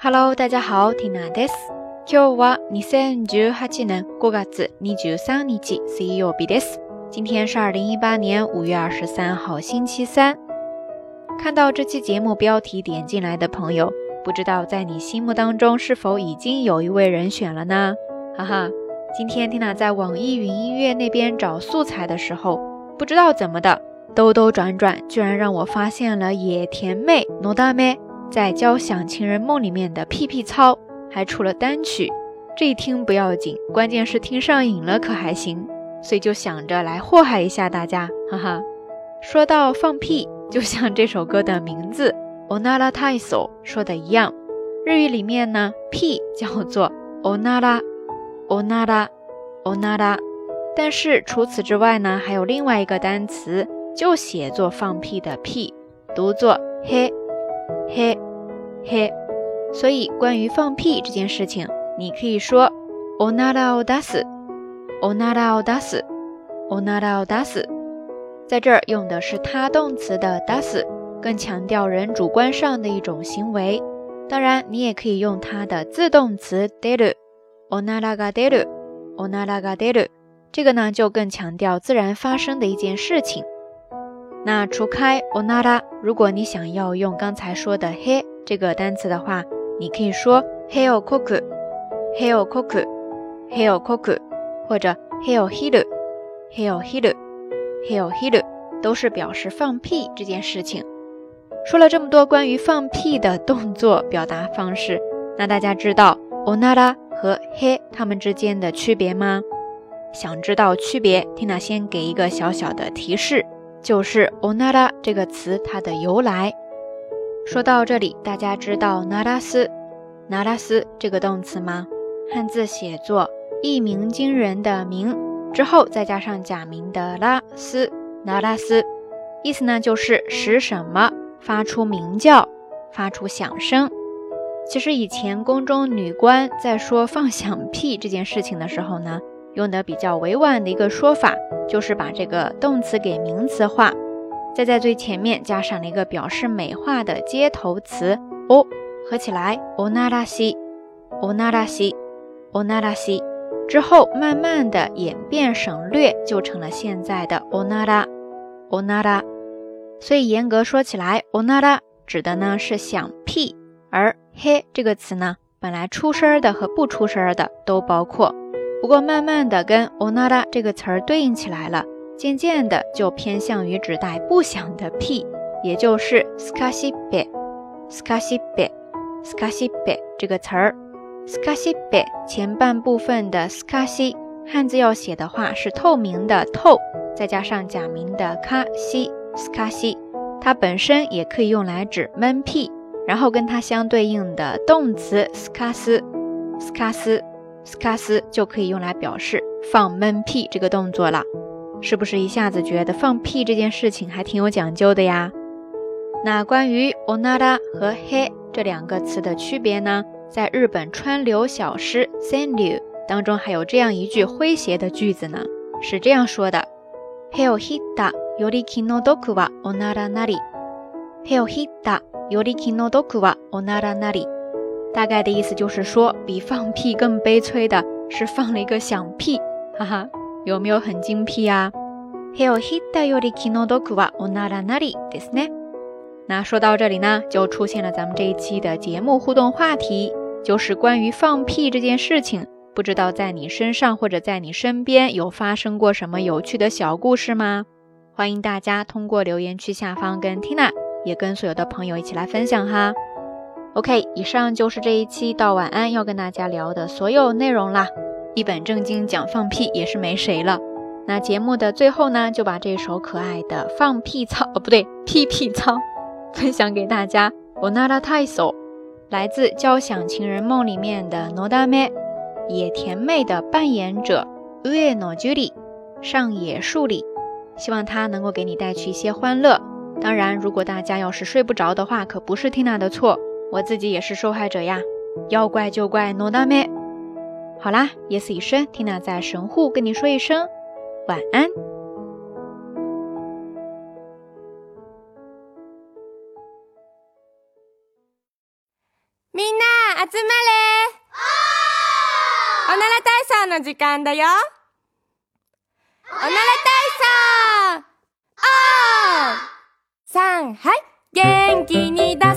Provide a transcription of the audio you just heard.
Hello，大家好，Tina です。今日は二千十八年五月二十三日水曜日です。今天是二零一八年五月二十三号，星期三。看到这期节目标题点进来的朋友，不知道在你心目当中是否已经有一位人选了呢？哈哈，今天 Tina 在网易云音乐那边找素材的时候，不知道怎么的，兜兜转转，居然让我发现了野田妹、诺大妹。 在《交响情人梦》里面的屁屁操还出了单曲，这一听不要紧，关键是听上瘾了可还行，所以就想着来祸害一下大家，哈哈。说到放屁，就像这首歌的名字 “onara taiso” 说的一样，日语里面呢，屁叫做 “onara”，“onara”，“onara”，但是除此之外呢，还有另外一个单词，就写作放屁的屁，读作嘿。嘿，嘿，所以关于放屁这件事情，你可以说 onara o das，onara o das，onara o das，在这儿用的是他动词的 das，更强调人主观上的一种行为。当然，你也可以用它的自动词 deru，onara ga deru，onara ga deru，这个呢就更强调自然发生的一件事情。那除开 onara，如果你想要用刚才说的 he 这个单词的话，你可以说 he o koku，he o koku，he o koku，或者 he o hiru，he o hiru，he o hiru，都是表示放屁这件事情。说了这么多关于放屁的动作表达方式，那大家知道 onara 和 he 它们之间的区别吗？想知道区别，Tina 先给一个小小的提示。就是 onara 这个词它的由来。说到这里，大家知道 naras，naras 这个动词吗？汉字写作一鸣惊人的鸣，之后再加上假名的拉斯，naras，意思呢就是使什么发出鸣叫，发出响声。其实以前宫中女官在说放响屁这件事情的时候呢。用的比较委婉的一个说法，就是把这个动词给名词化，再在最前面加上了一个表示美化的接头词哦合起来 onarashi，onarashi，onarashi，之后慢慢的演变省略，就成了现在的 onara，onara。所以严格说起来，onara 指的呢是响屁，而 he 这个词呢，本来出声的和不出声的都包括。不过，慢慢的跟 onara 这个词儿对应起来了，渐渐的就偏向于指代不响的屁，也就是 skasibe，skasibe，skasibe 这个词儿。skasibe 前半部分的 skasi 汉字要写的话是透明的透，再加上假名的 kasi，skasi，它本身也可以用来指闷屁，然后跟它相对应的动词 skas，skas。斯卡斯就可以用来表示放闷屁这个动作了，是不是一下子觉得放屁这件事情还挺有讲究的呀？那关于 onara 和 he 这两个词的区别呢？在日本川流小诗 senryu 当中还有这样一句诙谐的句子呢，是这样说的：he o hita yori kino doku wa onara nari，he o hita yori kino doku wa onara nari。大概的意思就是说，比放屁更悲催的是放了一个响屁，哈哈，有没有很精辟啊？那说到这里呢，就出现了咱们这一期的节目互动话题，就是关于放屁这件事情，不知道在你身上或者在你身边有发生过什么有趣的小故事吗？欢迎大家通过留言区下方跟 Tina，也跟所有的朋友一起来分享哈。OK，以上就是这一期到晚安要跟大家聊的所有内容啦。一本正经讲放屁也是没谁了。那节目的最后呢，就把这首可爱的放屁操哦不对屁屁操分享给大家。Onara Taiso，来自《交响情人梦》里面的 Nodame 野田妹的扮演者 Ueno Judy 上野树里，希望他能够给你带去一些欢乐。当然，如果大家要是睡不着的话，可不是 Tina 的错。我自己也是受害者呀，要怪就怪诺大妹。好啦，夜色已深，Tina 在神户跟你说一声晚安。みんな 集まれおなら体操の時間だよおなら体操おーさはい元気に出